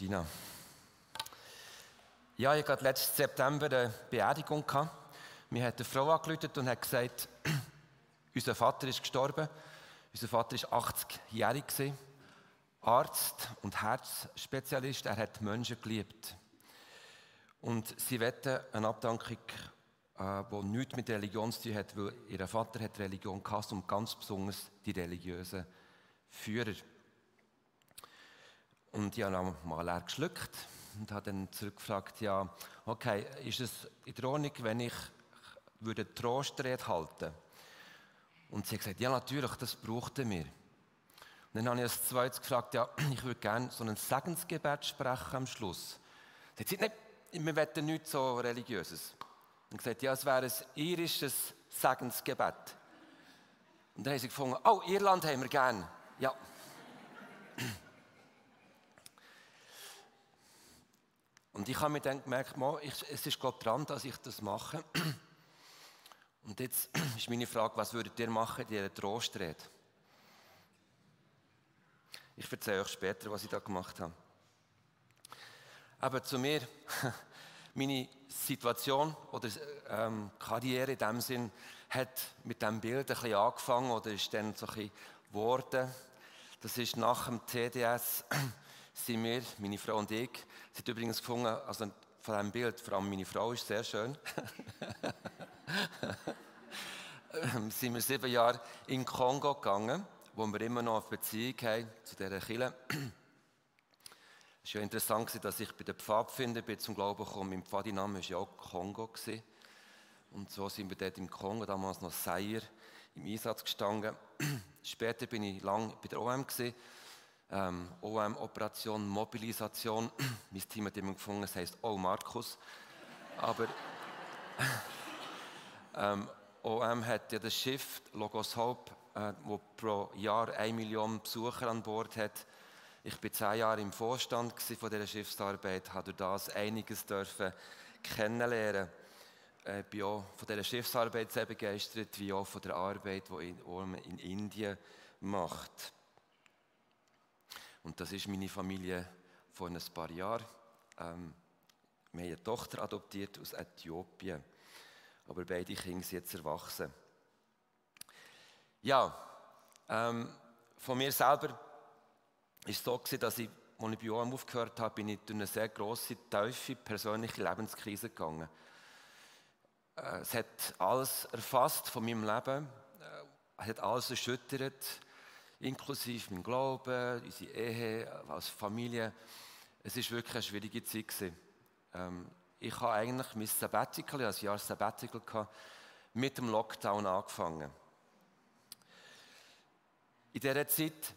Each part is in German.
Dina. Ja, ich hatte letzten September eine Beerdigung. Mir hat eine Frau angerufen und hat gesagt, unser Vater ist gestorben. Unser Vater war 80-jährig, Arzt und Herzspezialist. Er hat Menschen geliebt. Und sie wetten eine Abdankung, äh, die nichts mit Religion zu tun hat, weil ihr Vater hat Religion gehasst und ganz besonders die religiösen Führer. Und ich habe mal leer geschluckt und habe dann zurückgefragt, ja, okay, ist es in der Ordnung, wenn ich würde Trostrede halten Und sie hat gesagt, ja, natürlich, das brauchten wir. Und dann habe ich als zweites gefragt, ja, ich würde gerne so ein Segensgebet sprechen am Schluss. Sie hat gesagt, nein, wir wollen nichts so Religiöses. Und gesagt, ja, es wäre ein irisches Segensgebet. Und dann haben sie gefunden, oh, Irland haben wir gern. Ja. Und ich habe mir dann gemerkt, ich, es ist Gott dran, dass ich das mache. Und jetzt ist meine Frage, was würdet ihr machen in dieser Trostrede? Ich erzähle euch später, was ich da gemacht habe. Aber zu mir, meine Situation oder ähm, Karriere in dem Sinn hat mit dem Bild ein bisschen angefangen oder ist dann so ein bisschen geworden. Das ist nach dem CDS sind wir, meine Frau und ich, sie übrigens gefunden, also von diesem Bild, vor allem meine Frau ist sehr schön, sind wir sieben Jahre in Kongo gegangen, wo wir immer noch eine Beziehung haben zu dieser Kirche. Es war ja interessant, dass ich bei den Pfadfindern bin zum Glauben gekommen. Mein Pfadiname war ja auch Kongo. Und so sind wir dort im Kongo, damals noch Seier, im Einsatz gestanden. Später bin ich lange bei der OM. Gewesen ähm, OM-Operation Mobilisation. mein Team hat immer gefunden, es heisst Oh Markus. Aber ähm, OM hat ja das Schiff Logos Hope, äh, wo pro Jahr eine Million Besucher an Bord hat. Ich war zehn Jahre im Vorstand von dieser Schiffsarbeit, habe durch das einiges dürfen kennenlernen. Äh, ich bin auch von dieser Schiffsarbeit sehr begeistert, wie auch von der Arbeit, die OM in Indien macht. Und das ist meine Familie vor ein paar Jahren. Ähm, wir haben eine Tochter adoptiert aus Äthiopien. Aber beide Kinder sind jetzt erwachsen. Ja, ähm, von mir selber war es so, dass ich, als ich bei OM aufgehört habe, bin ich durch eine sehr grosse, tiefe persönliche Lebenskrise gegangen. Äh, es hat alles erfasst von meinem Leben, äh, es hat alles erschüttert inklusive mein Glauben, unsere Ehe, als Familie. Es ist wirklich eine schwierige Zeit Ähm, ich habe eigentlich mein Sabbatical, ich ein Jahr Sabbatical gehabt, mit dem Lockdown angefangen. In dieser Zeit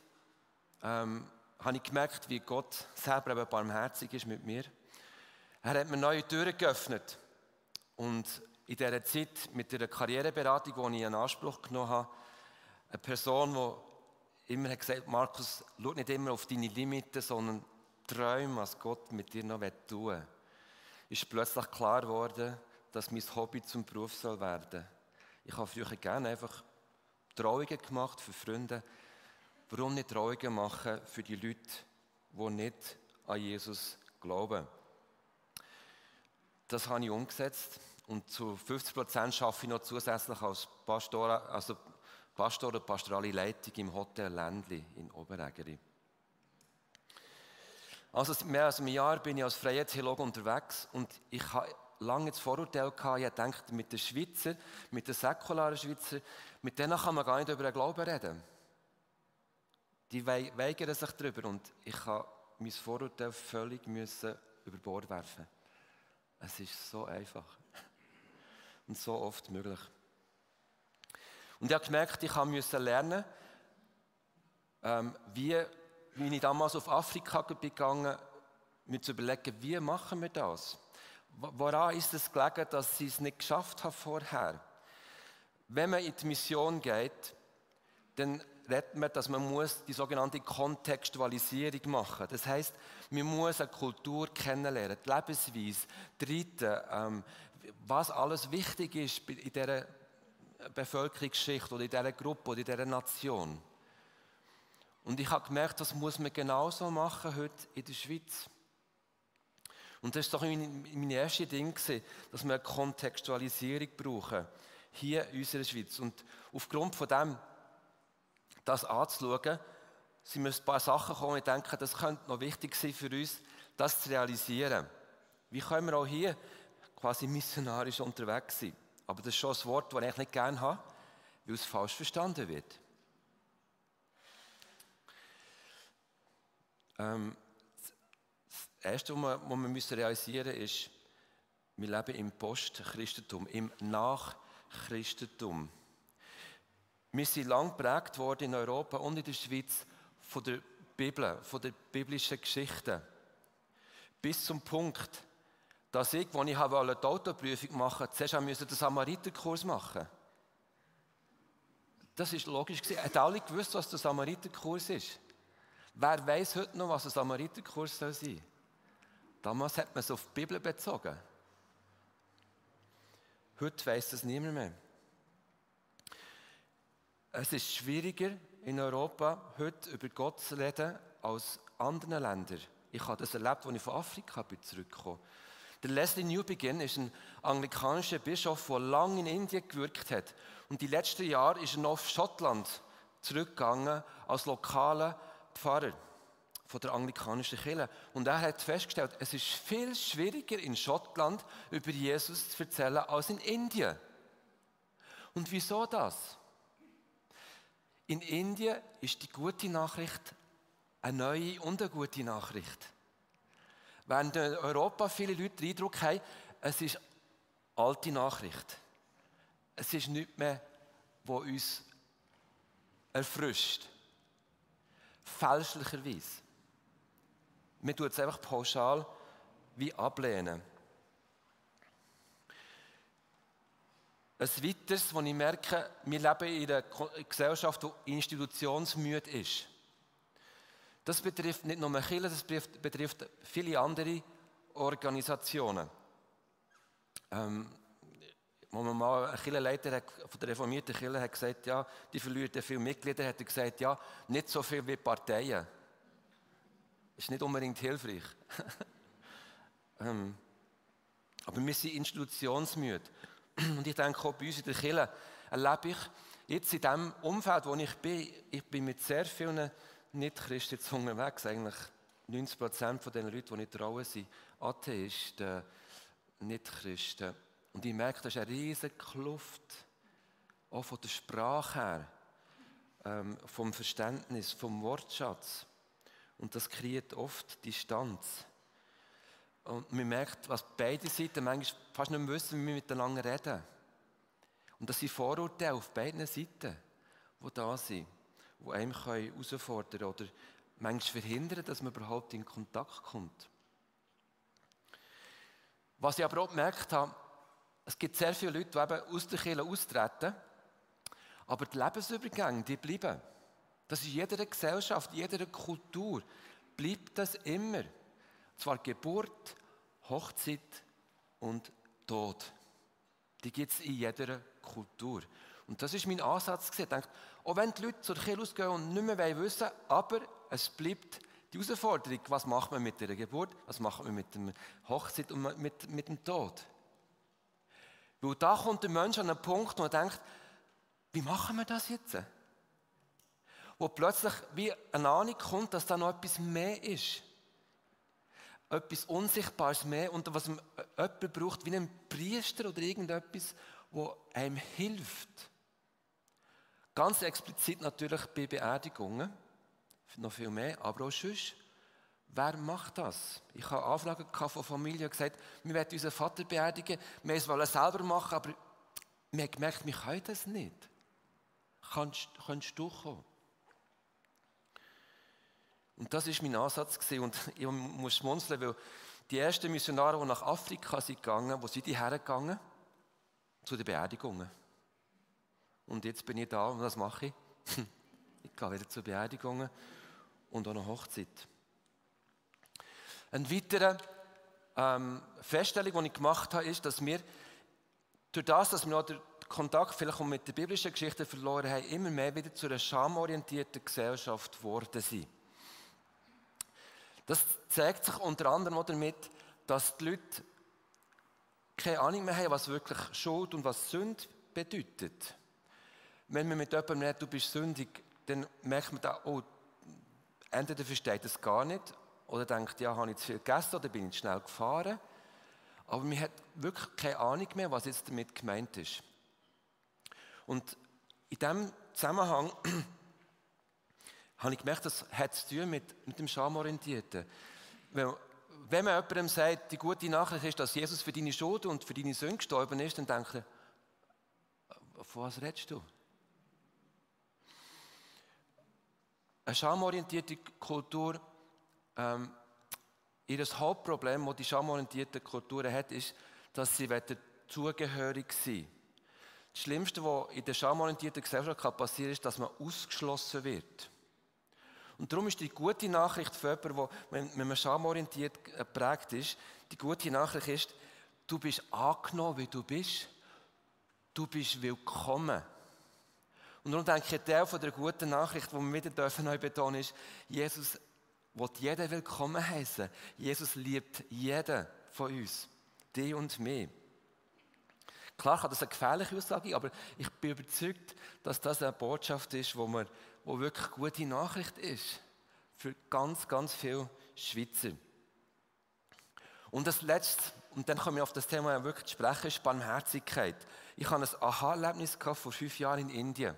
ähm, habe ich gemerkt, wie Gott selber eben barmherzig ist mit mir. Er hat mir neue Türen geöffnet. Und in dieser Zeit mit der Karriereberatung, die ich in Anspruch genommen habe, eine Person, die immer hat gesagt, Markus, schau nicht immer auf deine Limiten, sondern träume, was Gott mit dir noch tun will. Ist plötzlich klar geworden, dass mein Hobby zum Beruf soll werden. Ich habe früher gerne einfach Trauungen gemacht für Freunde. Warum nicht Trauungen machen für die Leute, die nicht an Jesus glauben? Das habe ich umgesetzt und zu 50 Prozent arbeite ich noch zusätzlich als Pastor, also Pastor und pastorale Leitung im Hotel Ländli in Oberägeri. Also mehr als ein Jahr bin ich als freier Theologe unterwegs und ich habe lange das Vorurteil gehabt, ich dachte, mit den Schweizer, mit den säkularen Schweizer, mit denen kann man gar nicht über den Glauben reden. Die weigern sich darüber und ich habe mein Vorurteil völlig müssen über Bord werfen. Es ist so einfach und so oft möglich. Und ich habe gemerkt, ich musste lernen, ähm, wie, wie ich damals auf Afrika gegangen mir zu überlegen, wie machen wir das? Woran ist es gelegen, dass sie es nicht geschafft haben vorher? Wenn man in die Mission geht, dann redet man, dass man muss die sogenannte Kontextualisierung machen. Das heißt, man muss eine Kultur kennenlernen, die Lebensweise, die Riten, ähm, was alles wichtig ist in dieser Bevölkerungsschicht oder in dieser Gruppe oder in dieser Nation. Und ich habe gemerkt, das muss man genauso machen heute in der Schweiz. Und das war doch mein erstes Ding, dass wir eine Kontextualisierung brauchen, hier in unserer Schweiz. Und aufgrund von dem, das anzuschauen, sind mir ein paar Sachen gekommen, ich denke, das könnte noch wichtig sein für uns, das zu realisieren. Wie können wir auch hier quasi missionarisch unterwegs sein? Aber das ist schon ein Wort, das ich nicht gerne habe, weil es falsch verstanden wird. Ähm, das Erste, was wir, was wir realisieren müssen, ist, wir leben im Postchristentum, im Nachchristentum. Wir sind lang geprägt worden in Europa und in der Schweiz von der Bibel, von der biblischen Geschichte. Bis zum Punkt, dass ich, als ich die Autoprüfung machen wollte, zuerst den Samariterkurs machen musste. Das ist logisch. Hat alle gewusst, was der Samariterkurs ist? Wer weiß heute noch, was ein Samariterkurs sein soll? Damals hat man es auf die Bibel bezogen. Heute weiß es niemand mehr. Es ist schwieriger in Europa, heute über Gott zu reden, als in anderen Ländern. Ich habe das erlebt, als ich von Afrika bin zurückgekommen Der Leslie Newbegin ist ein anglikanischer Bischof, der lange in Indien gewirkt hat. Und die letzten Jahre ist er auf Schottland zurückgegangen als lokaler Pfarrer von der anglikanischen Kirche. Und er hat festgestellt, es ist viel schwieriger in Schottland über Jesus zu erzählen als in Indien. Und wieso das? In Indien ist die gute Nachricht eine neue und eine gute Nachricht. Während in Europa viele Leute den Eindruck haben, es ist alte Nachricht. Es ist nichts mehr, was uns erfrischt. Fälschlicherweise. Man tut es einfach pauschal wie ablehnen. Ein weiteres, wo ich merke, wir leben in einer Gesellschaft, die institutionsmüde ist. Das betrifft nicht nur Kirchen, das betrifft, betrifft viele andere Organisationen. Ähm, wo man mal ein Kirchenleiter von der reformierten Kirche hat gesagt, ja, die verlieren viele Mitglieder, hat er gesagt, ja, nicht so viel wie Parteien ist nicht unbedingt hilfreich. ähm, aber wir sind institutionsmüde. Und ich denke auch bei uns in der Kirche erlebe ich jetzt in dem Umfeld, wo ich bin, ich bin mit sehr vielen Nicht-Christen unterwegs. Eigentlich 90 Prozent von den Leuten, die nicht trauen, sind Atheisten, Nicht-Christen. Und ich merke, das ist eine riesige Kluft, auch von der Sprache her, ähm, vom Verständnis, vom Wortschatz. Und das kreiert oft Distanz. Und man merkt, was beide Seiten manchmal fast nicht mehr wissen, wie wir miteinander reden. Und das sind Vorurteile auf beiden Seiten, die da sind, die einem herausfordern können oder manchmal verhindern, dass man überhaupt in Kontakt kommt. Was ich aber auch gemerkt habe, es gibt sehr viele Leute, die eben aus der Kirche austreten, aber die Lebensübergänge, die bleiben. Das ist in jeder Gesellschaft, in jeder Kultur bleibt das immer. Zwar Geburt, Hochzeit und Tod. Die gibt es in jeder Kultur. Und das ist mein Ansatz. Ich denke, auch wenn die Leute zur Kirche ausgehen und nicht mehr wissen aber es bleibt die Herausforderung, was macht man mit der Geburt, was macht man mit der Hochzeit und mit, mit dem Tod. Weil da kommt der Mensch an einen Punkt, wo er denkt, wie machen wir das jetzt? wo plötzlich wie eine Ahnung kommt, dass da noch etwas mehr ist. Etwas Unsichtbares mehr und was man jemand braucht, wie ein Priester oder irgendetwas, wo einem hilft. Ganz explizit natürlich bei Beerdigungen, noch viel mehr, aber auch sonst. Wer macht das? Ich habe Anfragen von Familien gesagt, wir wollen unseren Vater beerdigen, wir wollen es selber machen, aber wir haben gemerkt, wir können das nicht. Kannst, kannst du kommen? Und das ist mein Ansatz gewesen. und ich muss schmunzeln, weil die ersten Missionare, die nach Afrika sind gegangen, wo sind die hergegangen? Zu den Beerdigungen. Und jetzt bin ich da und was mache ich? ich gehe wieder zu Beerdigungen und auch noch Hochzeit. Eine weitere ähm, Feststellung, die ich gemacht habe, ist, dass wir durch das, dass wir noch den Kontakt vielleicht auch mit der biblischen Geschichte verloren haben, immer mehr wieder zu einer schamorientierten Gesellschaft geworden sind. Das zeigt sich unter anderem auch damit, dass die Leute keine Ahnung mehr haben, was wirklich Schuld und was Sünde bedeutet. Wenn man mit jemandem redet, du bist sündig, dann merkt man da, oh, entweder versteht es gar nicht oder denkt, ja, habe ich zu viel gegessen oder bin ich schnell gefahren. Aber man hat wirklich keine Ahnung mehr, was jetzt damit gemeint ist. Und in diesem Zusammenhang habe ich gemerkt, das hat zu tun mit, mit dem Schamorientierten. Wenn, wenn man jemandem sagt, die gute Nachricht ist, dass Jesus für deine Schuld und für deine Sünde gestorben ist, dann denkt er, von was redest du? Eine schamorientierte Kultur, ähm, ihr Hauptproblem, das die schamorientierte Kultur hat, ist, dass sie zugehörig sein Das Schlimmste, was in der schamorientierten Gesellschaft passieren kann, ist, dass man ausgeschlossen wird. Und darum ist die gute Nachricht für jemanden, der, wenn man schamorientiert geprägt ist, die gute Nachricht ist, du bist angenommen, wie du bist. Du bist willkommen. Und darum denke ich, Teil von der guten Nachricht, die wir wieder dürfen neu betonen, ist, Jesus will jeden willkommen heißen. Jesus liebt jeden von uns, dich und mich. Klar kann das eine gefährliche Aussage aber ich bin überzeugt, dass das eine Botschaft ist, wo man wo wirklich gute Nachricht ist für ganz, ganz viele Schweizer. Und das Letzte, und dann komme ich auf das Thema wirklich zu sprechen, ist Barmherzigkeit. Ich hatte ein Aha-Erlebnis vor fünf Jahren in Indien.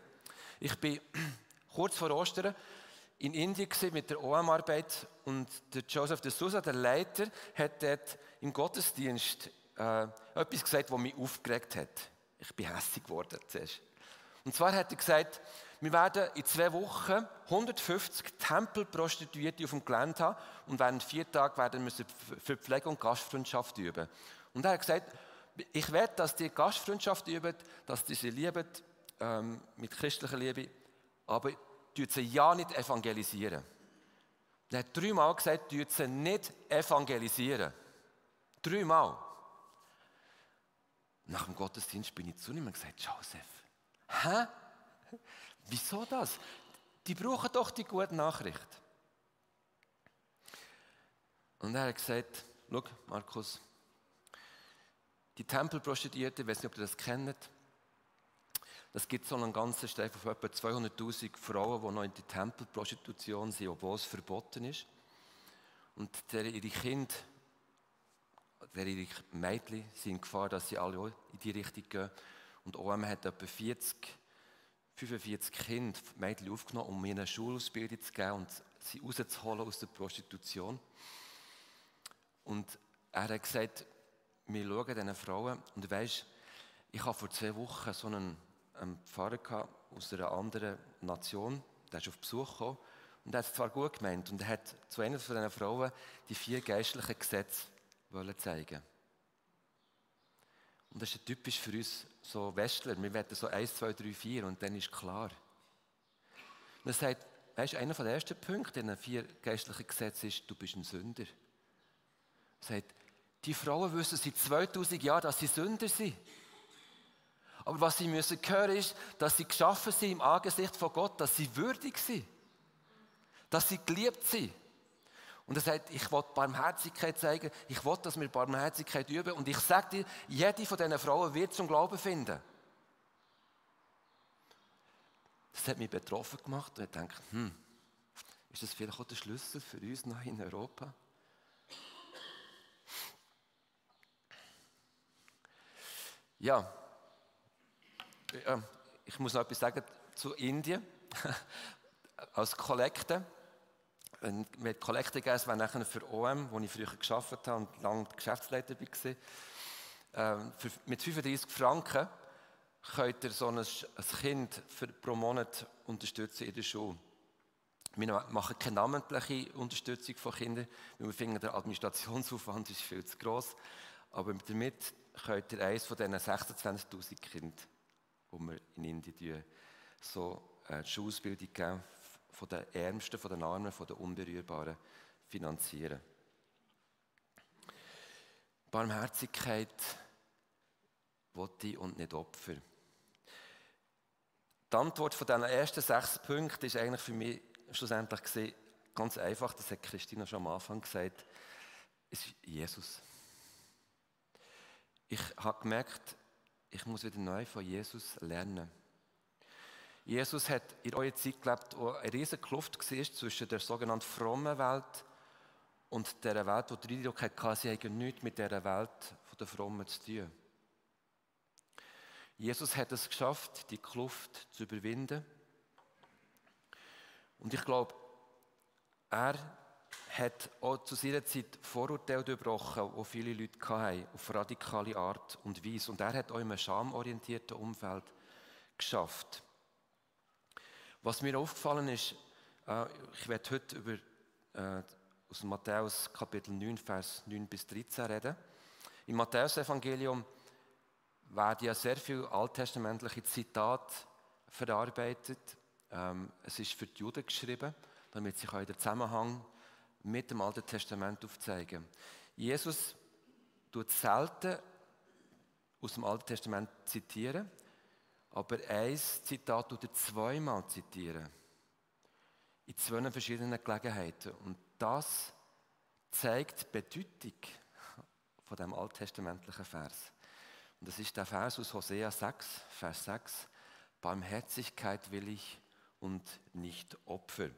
Ich bin kurz vor Ostern in Indien mit der OM-Arbeit und der Joseph de Souza, der Leiter, hat dort im Gottesdienst äh, etwas gesagt, was mich aufgeregt hat. Ich bin hässlich geworden zuerst. Und zwar hat er gesagt, wir werden in zwei Wochen 150 Tempelprostituierte auf dem Gelände haben und während vier Tagen werden wir für Pflege und Gastfreundschaft üben. Und er hat gesagt, ich werde, dass die Gastfreundschaft üben, dass die sie lieben, ähm, mit christlicher Liebe, aber tut sie ja nicht evangelisieren. Er hat dreimal gesagt, tut sie nicht evangelisieren. Dreimal. Nach dem Gottesdienst bin ich zu ihm und gesagt, Joseph, hä? Wieso das? Die brauchen doch die gute Nachricht. Und er hat gesagt, schau, Markus, die Tempelprostituierte, ich weiß nicht, ob ihr das kennt, das gibt so einen ganzen Stein von etwa 200'000 Frauen, die noch in die Tempelprostitution sind, obwohl es verboten ist. Und der, ihre Kinder, der ihre Mädchen sind in Gefahr, dass sie alle in die Richtung gehen. Und OM hat etwa 40 45 Kinder, Mädchen aufgenommen, um ihnen eine Schulausbildung zu geben und sie rauszuholen aus der Prostitution. Und er hat gesagt, wir schauen diesen Frauen und weisst, ich habe vor zwei Wochen so einen, einen Pfarrer aus einer anderen Nation, der ist auf Besuch gekommen und er hat es zwar gut gemeint und er hat zu einer von diesen Frauen die vier geistlichen Gesetze zeigen und das ist typisch für uns so Westler. Wir werden so 1, 2, 3, 4 und dann ist klar. Und er sagt, weißt du, einer der ersten Punkte in den vier geistlichen Gesetzen ist, du bist ein Sünder. Er sagt, die Frauen wissen seit 2000 Jahren, dass sie Sünder sind. Aber was sie müssen hören ist, dass sie geschaffen sind im Angesicht von Gott, dass sie würdig sind. Dass sie geliebt sind. Und er sagt, ich will Barmherzigkeit zeigen, ich will, dass wir Barmherzigkeit üben. Und ich sage dir, jede von diesen Frauen wird zum Glauben finden. Das hat mich betroffen gemacht und ich denke, hm, ist das vielleicht auch der Schlüssel für uns noch in Europa? Ja, ich muss noch etwas sagen zu Indien als Kollekte wir Kollekte geben, es wäre nachher für OM, wo ich früher gearbeitet habe und lange Geschäftsleiter war. Ähm, für, mit 35 Franken könnt ihr so ein, ein Kind für, pro Monat unterstützen in der Schule. Wir machen keine namentliche Unterstützung von Kindern, weil wir finden, der Administrationsaufwand ist viel zu gross. Aber damit könnt ihr eines von diesen 26'000 Kindern, die wir in Indien so eine Schulausbildung geben, von den Ärmsten, von den Armen, von den Unberührbaren finanzieren. Barmherzigkeit wollte und nicht Opfer. Die Antwort von diesen ersten sechs Punkten ist eigentlich für mich schlussendlich gesehen ganz einfach. Das hat Christina schon am Anfang gesagt. Es ist Jesus. ich habe gemerkt, ich muss wieder neu von Jesus lernen. Jesus hat in eurer Zeit gelebt, wo eine riesige Kluft war zwischen der sogenannten frommen Welt und der Welt, wo der Eindruck hatte, sie haben nichts mit dieser Welt der Frommen zu tun. Jesus hat es geschafft, die Kluft zu überwinden. Und ich glaube, er hat auch zu seiner Zeit Vorurteile durchbrochen, die viele Leute hatten, auf radikale Art und Weise. Und er hat auch in einem schamorientierten Umfeld geschafft. Was mir aufgefallen ist, äh, ich werde heute über, äh, aus Matthäus Kapitel 9, Vers 9 bis 13 reden. Im Matthäus-Evangelium werden ja sehr viele alttestamentliche Zitate verarbeitet. Ähm, es ist für die Juden geschrieben, damit sich auch der Zusammenhang mit dem Alten Testament aufzeigen. Jesus tut selten aus dem Alten Testament zitieren, aber ein Zitat tut er zweimal zitieren. In zwei verschiedenen Gelegenheiten. Und das zeigt die Bedeutung von dem alttestamentlichen Vers. Und das ist der Vers aus Hosea 6, Vers 6. Barmherzigkeit will ich und nicht Opfer.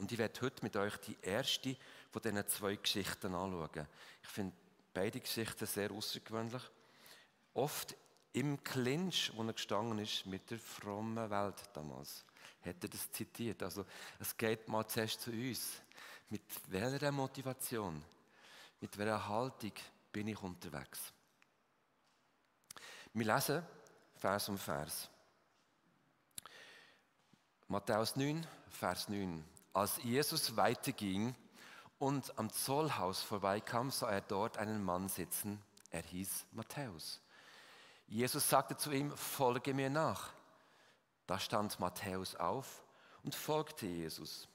Und ich werde heute mit euch die erste von diesen zwei Geschichten anschauen. Ich finde beide Geschichten sehr außergewöhnlich. Oft im Clinch, wo er gestanden ist mit der frommen Welt damals, hat er das zitiert. Also es geht mal zuerst zu uns. Mit welcher Motivation, mit welcher Haltung bin ich unterwegs? Wir lesen Vers um Vers. Matthäus 9, Vers 9. Als Jesus weiterging und am Zollhaus vorbeikam, sah er dort einen Mann sitzen. Er hieß Matthäus. Jesus sagte zu ihm, folge mir nach. Da stand Matthäus auf und folgte Jesus.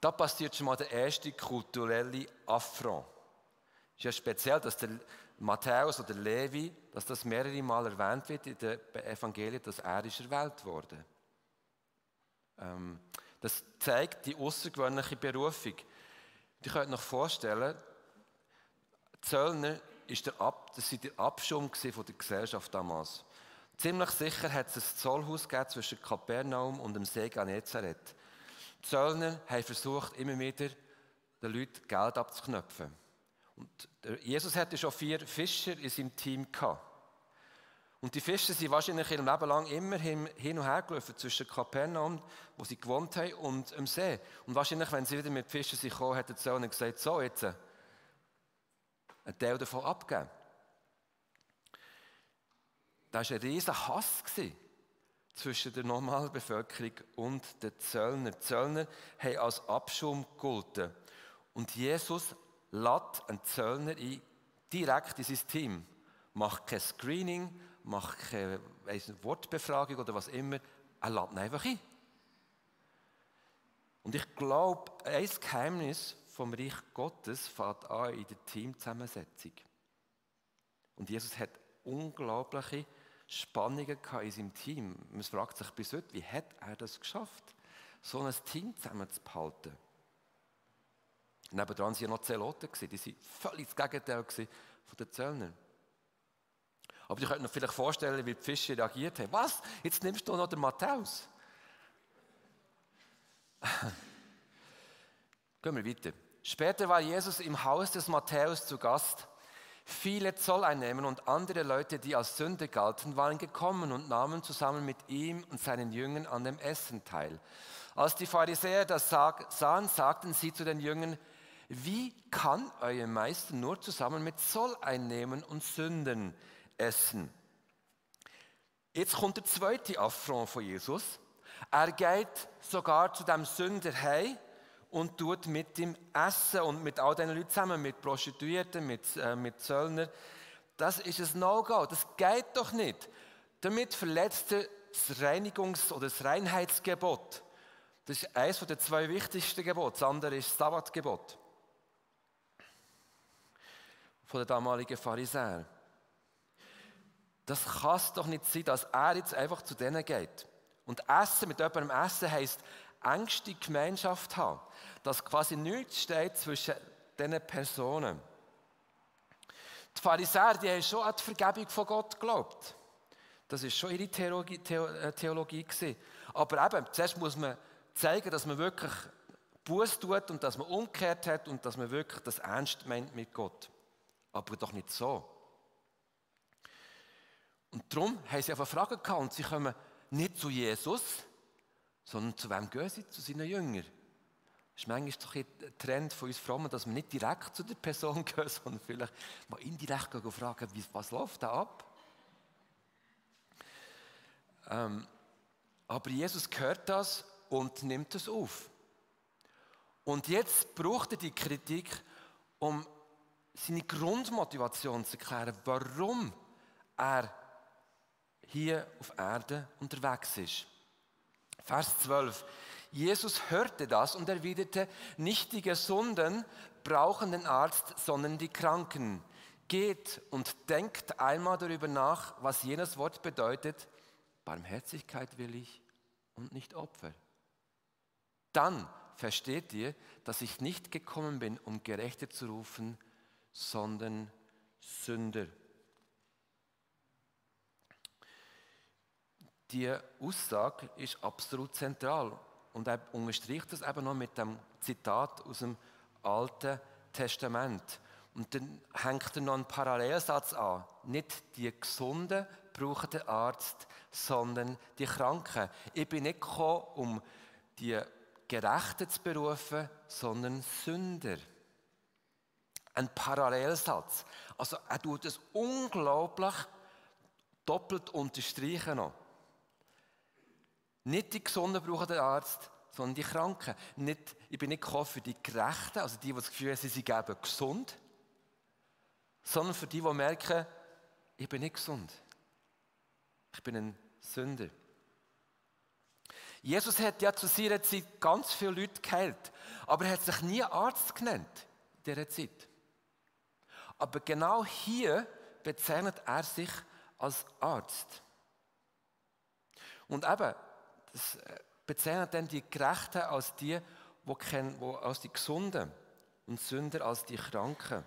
Da passiert schon mal der erste kulturelle Affront. Es ist ja speziell, dass der Matthäus oder Levi, dass das mehrere Mal erwähnt wird in den Evangelien, dass er ist erwählt wurde. Ähm, das zeigt die außergewöhnliche Berufung. Ich könnte noch vorstellen, Zöllner ist der Ab, das war der Abschirm von der Gesellschaft damals. Ziemlich sicher hat es ein Zollhaus zwischen Kapernaum und dem See Genezareth. Die Zöllner haben versucht, immer wieder den Leuten Geld abzuknöpfen. Und Jesus hatte schon vier Fischer in seinem Team gehabt. Und die Fischer sind wahrscheinlich ihrem Leben lang immer hin und her gelaufen zwischen Kapernaum, wo sie gewohnt haben, und dem See. Und wahrscheinlich, wenn sie wieder mit Fischen sind gekommen, hat der Zöllner gesagt, so jetzt, äh, einen Teil davon abgeben. Das war ein riesiger Hass zwischen der normalen Bevölkerung und den Zöllner. Die Zöllner haben als Abschum gegolten. Und Jesus lädt einen Zöllner ein, direkt in sein Team. Macht kein Screening, macht keine Wortbefragung oder was immer. Er lädt ihn einfach ein. Und ich glaube, ein Geheimnis vom Reich Gottes fängt an in der Teamzusammensetzung. Und Jesus hat unglaubliche Spannungen in seinem Team. Man fragt sich bis heute, wie hat er das geschafft, so ein Team zusammenzuhalten? Nebendran waren ja noch Zeloten, die waren völlig das Gegenteil von den Zöllnern. Aber ich könnte mir vielleicht vorstellen, wie die Fische reagiert haben. Was? Jetzt nimmst du noch den Matthäus? Gehen wir weiter. Später war Jesus im Haus des Matthäus zu Gast. Viele Zolleinnehmer und andere Leute, die als Sünde galten, waren gekommen und nahmen zusammen mit ihm und seinen Jüngern an dem Essen teil. Als die Pharisäer das sahen, sagten sie zu den Jüngern, wie kann euer Meister nur zusammen mit Zolleinnehmern und Sünden essen? Jetzt kommt der zweite Affront von Jesus. Er geht sogar zu dem Sünder heim und tut mit ihm essen und mit all diesen Leuten zusammen, mit Prostituierten, mit, äh, mit Zöllnern. Das ist ein No-Go. Das geht doch nicht. Damit verletzt er das Reinigungs- oder das Reinheitsgebot. Das ist eines der zwei wichtigsten Gebote. Das andere ist das Sabbatgebot. Von der damaligen Pharisäer. Das kann es doch nicht sein, dass er jetzt einfach zu denen geht. Und Essen, mit jemandem essen, heisst engste Gemeinschaft haben. Dass quasi nichts steht zwischen diesen Personen. Die Pharisäer, die haben schon an die Vergebung von Gott geglaubt. Das ist schon ihre Theologie, äh, Theologie gewesen. Aber eben, zuerst muss man zeigen, dass man wirklich Buß tut und dass man umgekehrt hat und dass man wirklich das ernst meint mit Gott. Aber doch nicht so. Und darum haben sie einfach Fragen gehabt und sie kommen nicht zu Jesus, sondern zu wem gehen sie? Zu seinen Jüngern. Das ist manchmal doch ein Trend von uns Frommen, dass wir nicht direkt zu der Person gehen, sondern vielleicht mal indirekt fragen, was läuft da ab? Ähm, aber Jesus hört das und nimmt es auf. Und jetzt braucht er die Kritik, um seine Grundmotivation zu erklären, warum er hier auf Erde unterwegs ist. Vers 12. Jesus hörte das und erwiderte, nicht die Gesunden brauchen den Arzt, sondern die Kranken. Geht und denkt einmal darüber nach, was jenes Wort bedeutet. Barmherzigkeit will ich und nicht Opfer. Dann versteht ihr, dass ich nicht gekommen bin, um Gerechte zu rufen, sondern Sünder. Die Aussage ist absolut zentral und er unterstreicht das eben noch mit dem Zitat aus dem Alten Testament. Und dann hängt er noch einen Parallelsatz an. Nicht die Gesunden brauchen den Arzt, sondern die Kranken. Ich bin nicht gekommen, um die Gerechten zu berufen, sondern Sünder. Ein Parallelsatz. Also er tut es unglaublich doppelt unterstreichen noch. Nicht die Gesunden brauchen den Arzt, sondern die Kranken. Nicht, ich bin nicht gekommen für die Gerechten, also die, die das Gefühl haben, sie sind eben gesund, sondern für die, die merken, ich bin nicht gesund. Ich bin ein Sünder. Jesus hat ja zu seiner Zeit ganz viele Leute geheilt, aber er hat sich nie Arzt genannt in dieser Zeit. Aber genau hier bezeichnet er sich als Arzt. Und eben, das äh, bezeichnet dann die Gerechten als die, die als die Gesunden und Sünder als die Kranken.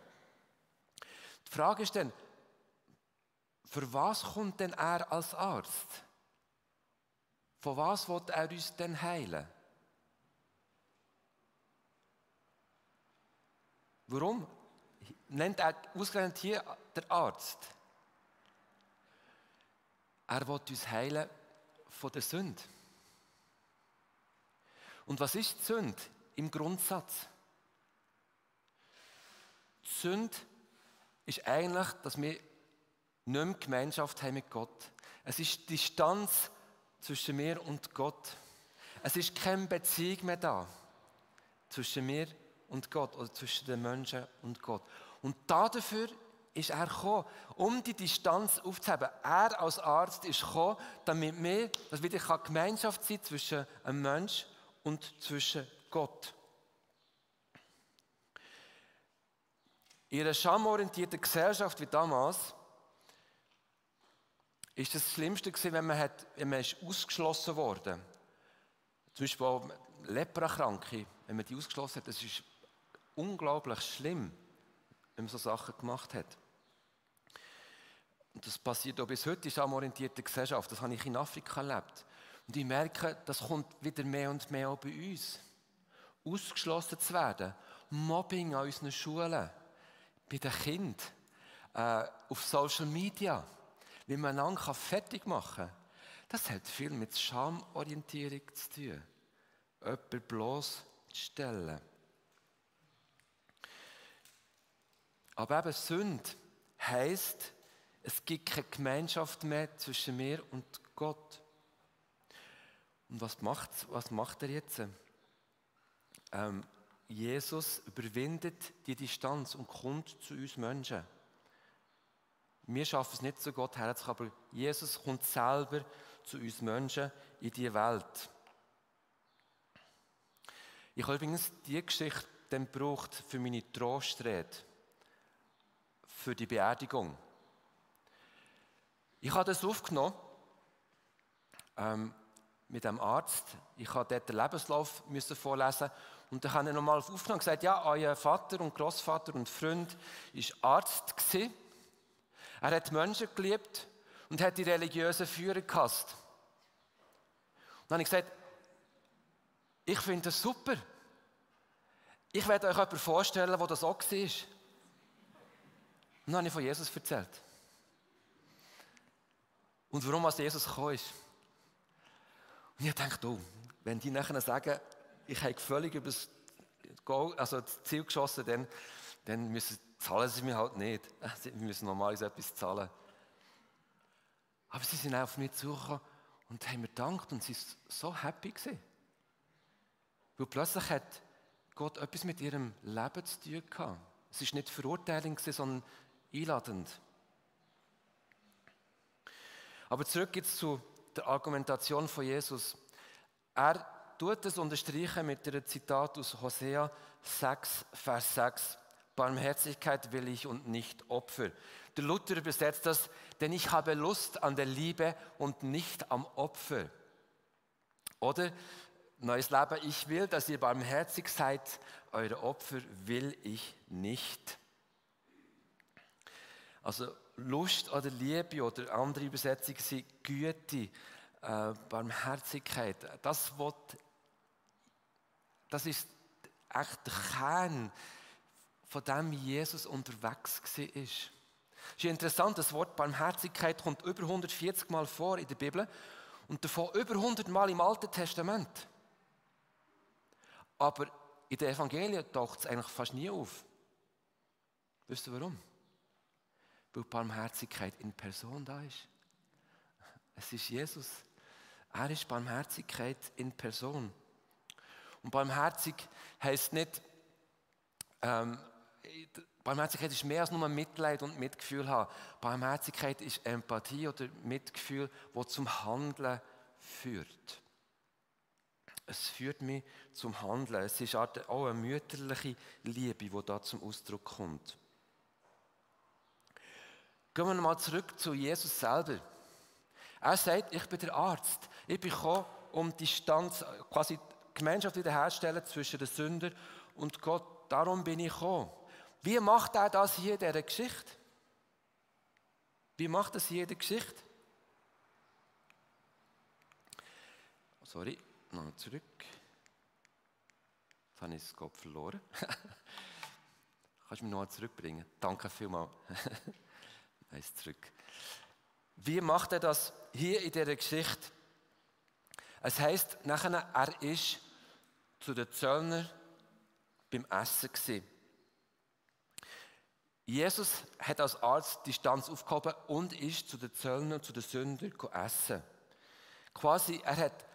Die Frage ist dann, für was kommt denn er als Arzt? Von was wird er uns denn heilen? Warum nennt er ausgerechnet hier der Arzt? Er will uns heilen von der Sünde. Und was ist die Sünde im Grundsatz? Die Sünde ist eigentlich, dass wir nicht mehr Gemeinschaft haben mit Gott. Es ist Distanz zwischen mir und Gott. Es ist keine Beziehung mehr da zwischen mir und Gott oder zwischen den Menschen und Gott. Und dafür ist er gekommen, um die Distanz aufzuheben. Er als Arzt ist gekommen, damit wir, dass wieder Gemeinschaft sein zwischen einem Mensch und zwischen Gott. In einer schamorientierten Gesellschaft wie damals ist das Schlimmste gewesen, wenn man, hat, wenn man ist ausgeschlossen wurde. Zum Beispiel Leprakranke, wenn man die ausgeschlossen hat, das ist unglaublich schlimm, wenn man so Sachen gemacht hat. Und das passiert auch bis heute in schamorientierter Gesellschaft. Das habe ich in Afrika erlebt. Und ich merke, das kommt wieder mehr und mehr auch bei uns. Ausgeschlossen zu werden. Mobbing an unseren Schulen, bei den Kindern, äh, auf Social Media wie man einander fertig machen kann, das hat viel mit Schamorientierung zu tun. Jemanden bloßstellen. Aber eben Sünde heisst, es gibt keine Gemeinschaft mehr zwischen mir und Gott. Und was macht, was macht er jetzt? Ähm, Jesus überwindet die Distanz und kommt zu uns Menschen. Wir schaffen es nicht, zu Gott herzukommen, aber Jesus kommt selber zu uns Menschen in die Welt. Ich habe übrigens diese Geschichte dann gebraucht für meine Trostrede, für die Beerdigung. Ich habe das aufgenommen ähm, mit dem Arzt. Ich habe dort den Lebenslauf müssen vorlesen und dann habe ich nochmal aufgenommen und gesagt, ja, euer Vater und Großvater und Freund war Arzt gewesen Er hat Menschen geliebt und hat die religiösen Führer gehasst. Und dann habe ich gesagt, ich finde das super. Ich werde euch jemanden vorstellen, der das auch war. Und dann habe ich von Jesus erzählt. Und warum als Jesus gekommen ist. Und ich dachte, oh, wenn die nachher sagen, ich habe völlig über das, Goal, also das Ziel geschossen, dann, dann müssen, zahlen sie mir halt nicht. Sie müssen normalerweise etwas zahlen. Aber sie sind auch auf mich zugekommen und haben mir gedankt und sie waren so happy. Gewesen. Weil plötzlich hat Gott etwas mit ihrem Leben zu tun gehabt. Es war nicht Verurteilung, sondern einladend. Aber zurück jetzt zu der Argumentation von Jesus. Er tut es unterstreichen mit einem Zitat aus Hosea 6, Vers 6. Barmherzigkeit will ich und nicht Opfer. Der Luther übersetzt das, denn ich habe Lust an der Liebe und nicht am Opfer. Oder neues Leben, ich will, dass ihr barmherzig seid, eure Opfer will ich nicht. Also Lust oder Liebe oder andere Übersetzungen sind Güte, äh, Barmherzigkeit. Das, wird, das ist echt der Kern von dem, Jesus unterwegs war. Es ist interessant, das Wort Barmherzigkeit kommt über 140 Mal vor in der Bibel und davon über 100 Mal im Alten Testament. Aber in den Evangelien taucht es eigentlich fast nie auf. Wisst ihr warum? Weil Barmherzigkeit in Person da ist. Es ist Jesus. Er ist Barmherzigkeit in Person. Und barmherzig heißt nicht, ähm, Barmherzigkeit ist mehr als nur Mitleid und Mitgefühl haben. Barmherzigkeit ist Empathie oder Mitgefühl, wo zum Handeln führt. Es führt mich zum Handeln. Es ist auch eine mütterliche Liebe, die da zum Ausdruck kommt. Gehen wir mal zurück zu Jesus selber. Er sagt, ich bin der Arzt. Ich bin gekommen, um die Stand, quasi die Gemeinschaft wiederherzustellen zwischen den Sünder und Gott. Darum bin ich gekommen. Wie macht er das hier in dieser Geschichte? Wie macht das hier in der Geschichte? Sorry, noch zurück. Jetzt habe ich das Kopf verloren. Kannst du mich noch zurückbringen? Danke vielmals. Eins zurück. Wie macht er das hier in dieser Geschichte? Es heißt nachher, er ist zu den Zöllner beim Essen gewesen. Jesus hat als Arzt die Distanz aufgehoben und ist zu den Zöllnern, zu den Sündern essen. Quasi, er, hat,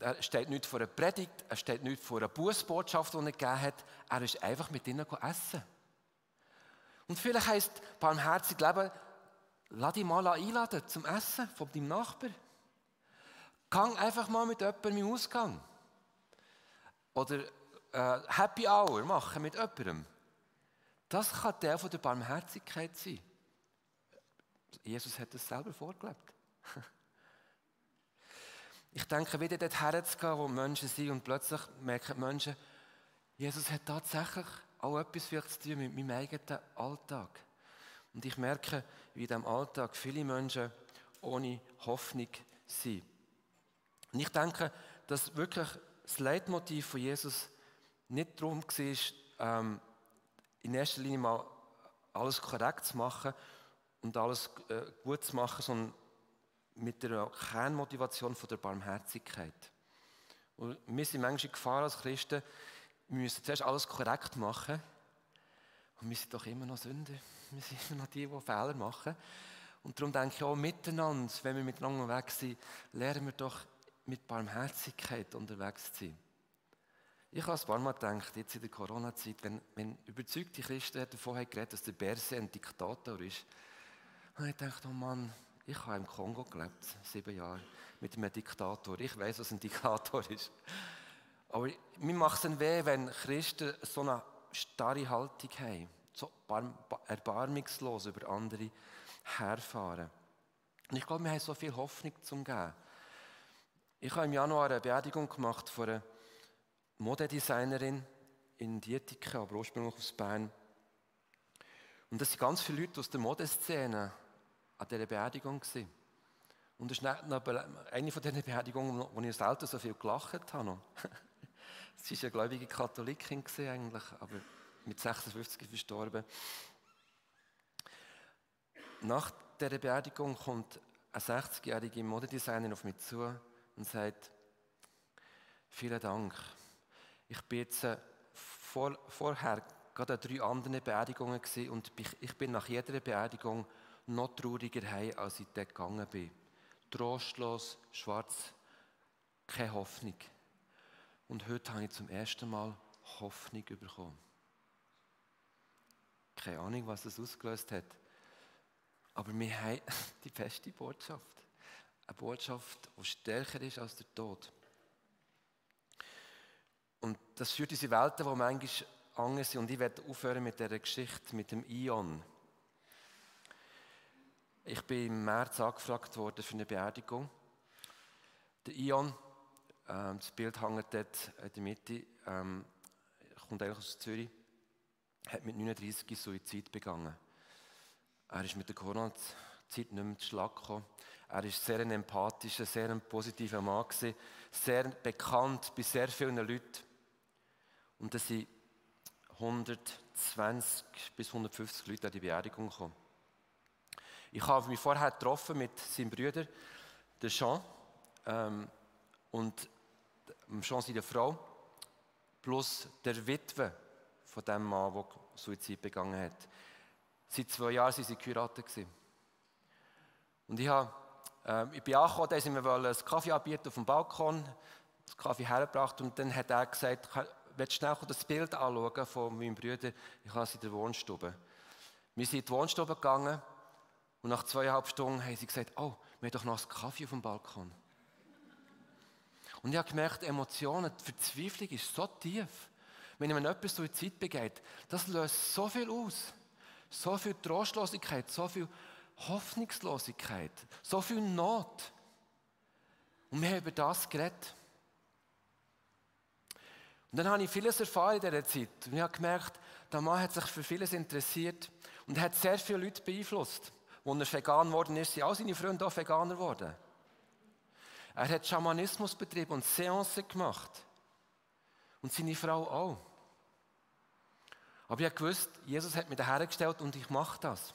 er steht nicht vor einer Predigt, er steht nicht vor einer Bußbotschaft, die er gegeben hat. Er ist einfach mit ihnen essen. Und vielleicht heisst barmherzig Leben, lass dich mal einladen zum Essen von deinem Nachbar. Gang einfach mal mit jemandem im Ausgang. Oder äh, Happy Hour machen mit jemandem. Das kann der von der Barmherzigkeit sein. Jesus hat es selber vorgelebt. Ich denke, wieder dort herzugehen, wo Menschen sind und plötzlich merken die Menschen, Jesus hat tatsächlich auch etwas zu tun mit meinem eigenen Alltag. Und ich merke, wie in diesem Alltag viele Menschen ohne Hoffnung sind. Und ich denke, dass wirklich das Leitmotiv von Jesus nicht darum war, ähm, in erster Linie mal alles korrekt zu machen und alles äh, gut zu machen, sondern mit der Kernmotivation von der Barmherzigkeit. Und wir sind manchmal in Gefahr als Christen, wir müssen zuerst alles korrekt machen. Und wir sind doch immer noch Sünder. Wir sind immer noch die, die Fehler machen. Und darum denke ich auch miteinander, wenn wir miteinander unterwegs sind, lernen wir doch mit Barmherzigkeit unterwegs zu sein. Ich habe ein paar Mal gedacht, jetzt in der Corona-Zeit, wenn, wenn überzeugte Christen davon haben geredet, dass der Berse ein Diktator ist, habe ich gedacht, oh Mann, ich habe im Kongo gelebt, sieben Jahre, mit einem Diktator. Ich weiß, was ein Diktator ist. Aber mir macht es weh, wenn Christen so eine starre Haltung haben, so erbarmungslos über andere herfahren. Und ich glaube, wir haben so viel Hoffnung zum Geben. Ich habe im Januar eine Beerdigung gemacht von einer Modedesignerin in Dietike, aber ursprünglich aus Bern. Und das waren ganz viele Leute aus der Modeszene an dieser Beerdigung. Gewesen. Und das ist eine von diesen Beerdigungen, wo ich selten so viel gelacht habe. Sie war eine gläubige Katholikin eigentlich, aber mit 56 verstorben. Nach dieser Beerdigung kommt eine 60-jährige Modedesignerin auf mich zu und sagt, vielen Dank. Ich bin jetzt äh, vor, vorher gerade an drei anderen Beerdigungen und ich bin nach jeder Beerdigung noch trauriger heim, als ich dort gegangen bin. Trostlos, schwarz, keine Hoffnung. Und heute habe ich zum ersten Mal Hoffnung bekommen. Keine Ahnung, was das ausgelöst hat. Aber wir haben die beste Botschaft. Eine Botschaft, die stärker ist als der Tod. Und das führt diese Welten, die manchmal anders sind. Und ich werde aufhören mit dieser Geschichte mit dem Ion. Ich bin im März angefragt worden für eine Beerdigung. Der Ion, ähm, das Bild hängt dort in der Mitte, ähm, kommt eigentlich aus Zürich, hat mit 39 Suizid begangen. Er ist mit der Corona-Zeit nicht mehr zu Schlag gekommen. Er war sehr ein empathischer, sehr ein positiver Mann, gewesen, sehr bekannt bei sehr vielen Leuten. Und es sind 120 bis 150 Leute an die Beerdigung gekommen. Ich habe mich vorher getroffen mit seinem Bruder, der Jean, ähm, und Jean seine Frau, plus der Witwe von dem Mann, der Suizid begangen hat. Seit zwei Jahren waren sie geheiratet. Und ich, habe, äh, ich bin angekommen, da sind wir einen Kaffee anbieten auf dem Balkon, das Kaffee hergebracht und dann hat er gesagt, willst du schnell das Bild anschauen von meinem Bruder? Ich habe es in der Wohnstube. Wir sind in die Wohnstube gegangen und nach zweieinhalb Stunden haben sie gesagt, oh, wir haben doch noch einen Kaffee auf dem Balkon. Und ich habe gemerkt, Emotionen, die Verzweiflung ist so tief. Wenn jemand so in Zeit begeht, das löst so viel aus. So viel Trostlosigkeit, so viel Hoffnungslosigkeit, so viel Not. Und wir haben über das geredet. Und dann habe ich vieles erfahren in dieser Zeit. Und ich habe gemerkt, der Mann hat sich für vieles interessiert und hat sehr viele Leute beeinflusst. Als er vegan geworden ist, sind all seine Freunde auch Veganer geworden. Er hat Schamanismus betrieben und Seancen gemacht. Und seine Frau auch. Aber ich wusste, Jesus hat mich dahergestellt und ich mache das.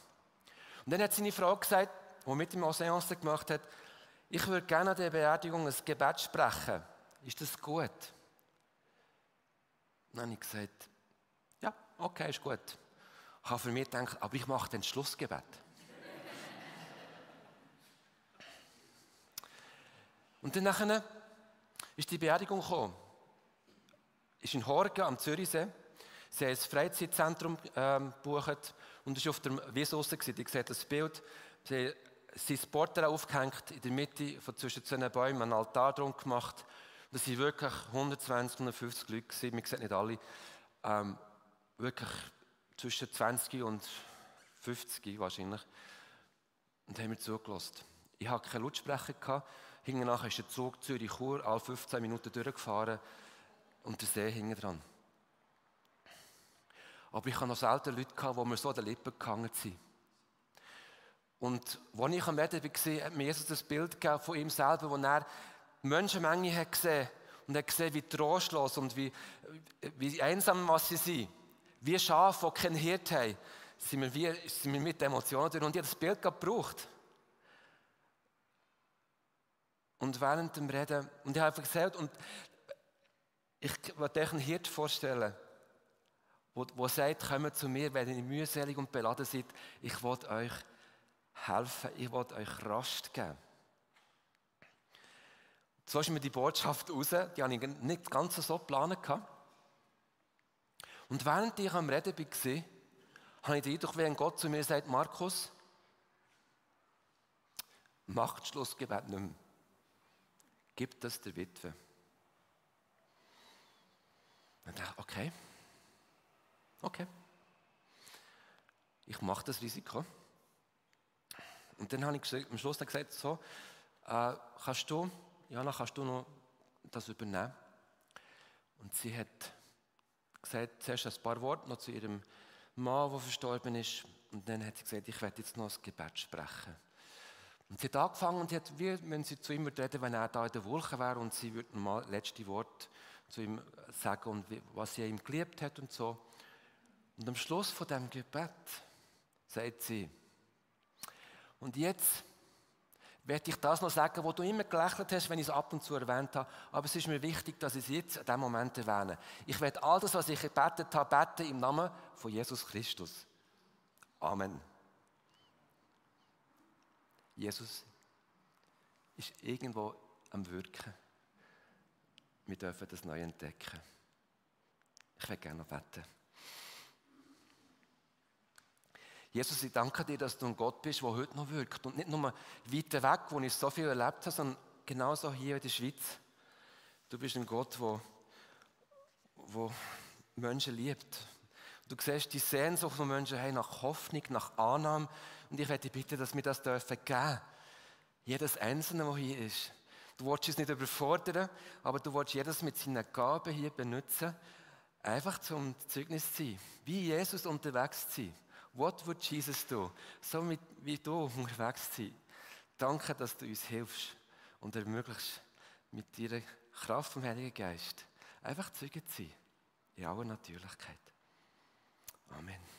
Und dann hat seine Frau gesagt, die mit ihm auch Seancen gemacht hat, ich würde gerne an der Beerdigung ein Gebet sprechen. Ist das gut? Dann habe ich gesagt, ja, okay, ist gut. Ich habe für mich gedacht, aber ich mache den Schlussgebet. Und dann nachher ist die Beerdigung gekommen. Ist in Horgen am Zürichsee. Sie haben ein Freizeitzentrum ähm, gebucht und war auf der Wiese draussen. Ich sehe das Bild. Sie haben sein Porträt aufgehängt, in der Mitte von zwischen zwei Bäumen, einen Altar drum gemacht. Das waren wirklich 120, 150 Leute, gewesen. man sieht nicht alle. Ähm, wirklich zwischen 20 und 50 wahrscheinlich. Und haben mir zugelassen. Ich hatte keine Lautsprecher. Gehabt. Hinten nach ist der Zug Zürich-Chur alle 15 Minuten durchgefahren und der See hinten dran. Aber ich hatte noch selten Leute, die mir so an den Lippen gehangen sind. Und als ich am Reden war, hat mir Jesus das Bild gegeben von ihm selber, wo er die Menschenmenge hat gesehen und hat gesehen, wie trostlos und wie, wie einsam was sie sind. Wie Schafe, die keinen Hirt haben, sind wir, wie, sind wir mit Emotionen durch. Und ich habe das Bild gebraucht. Und während dem Reden, und ich habe einfach gesagt, und ich wollte euch einen Hirt vorstellen, wo sagt, kommt zu mir, wenn ihr mühselig und beladen seid, ich will euch helfen, ich will euch Rast geben. So ist mir die Botschaft raus, die habe ich nicht ganz so geplant. Und während ich am Reden war, habe ich den Eindruck, wenn Gott zu mir sagt, Markus, macht Schlussgebet nicht mehr. Gib das der Witwe. Und dachte okay, okay, ich mache das Risiko. Und dann habe ich am Schluss gesagt, so, äh, kannst du, Jana, kannst du noch das übernehmen? Und sie hat gesagt, zuerst ein paar Worte noch zu ihrem Mann, der verstorben ist. Und dann hat sie gesagt, ich werde jetzt noch ein Gebet sprechen. Und sie hat angefangen und hat, wie wenn sie zu ihm reden, wenn er da in der Wolke wäre und sie würde mal letzte Wort zu ihm sagen und was sie ihm geliebt hat und so. Und am Schluss von dem Gebet sagt sie, und jetzt werde ich das noch sagen, wo du immer gelächelt hast, wenn ich es ab und zu erwähnt habe. Aber es ist mir wichtig, dass ich es jetzt in diesem Moment erwähne. Ich werde all das, was ich gebetet habe, beten im Namen von Jesus Christus. Amen. Jesus ist irgendwo am Wirken. Wir dürfen das neu entdecken. Ich werde gerne noch beten. Jesus, ich danke dir, dass du ein Gott bist, der heute noch wirkt. Und nicht nur weiter weg, wo ich so viel erlebt habe, sondern genauso hier in der Schweiz. Du bist ein Gott, der, der Menschen liebt. Du siehst die Sehnsucht von Menschen haben nach Hoffnung, nach Annahme. Und ich werde bitten, dass wir das dürfen geben. Jedes Einzelne, der hier ist. Du willst es nicht überfordern, aber du willst jedes mit seinen Gaben hier benutzen, einfach zum Zeugnis zu sein. Wie Jesus unterwegs zu sein. What would Jesus do? So wie du unterwegs sein. Danke, dass du uns hilfst und ermöglichst, mit deiner Kraft vom Heiligen Geist einfach Zeuge zu sein. In aller Natürlichkeit. Amen.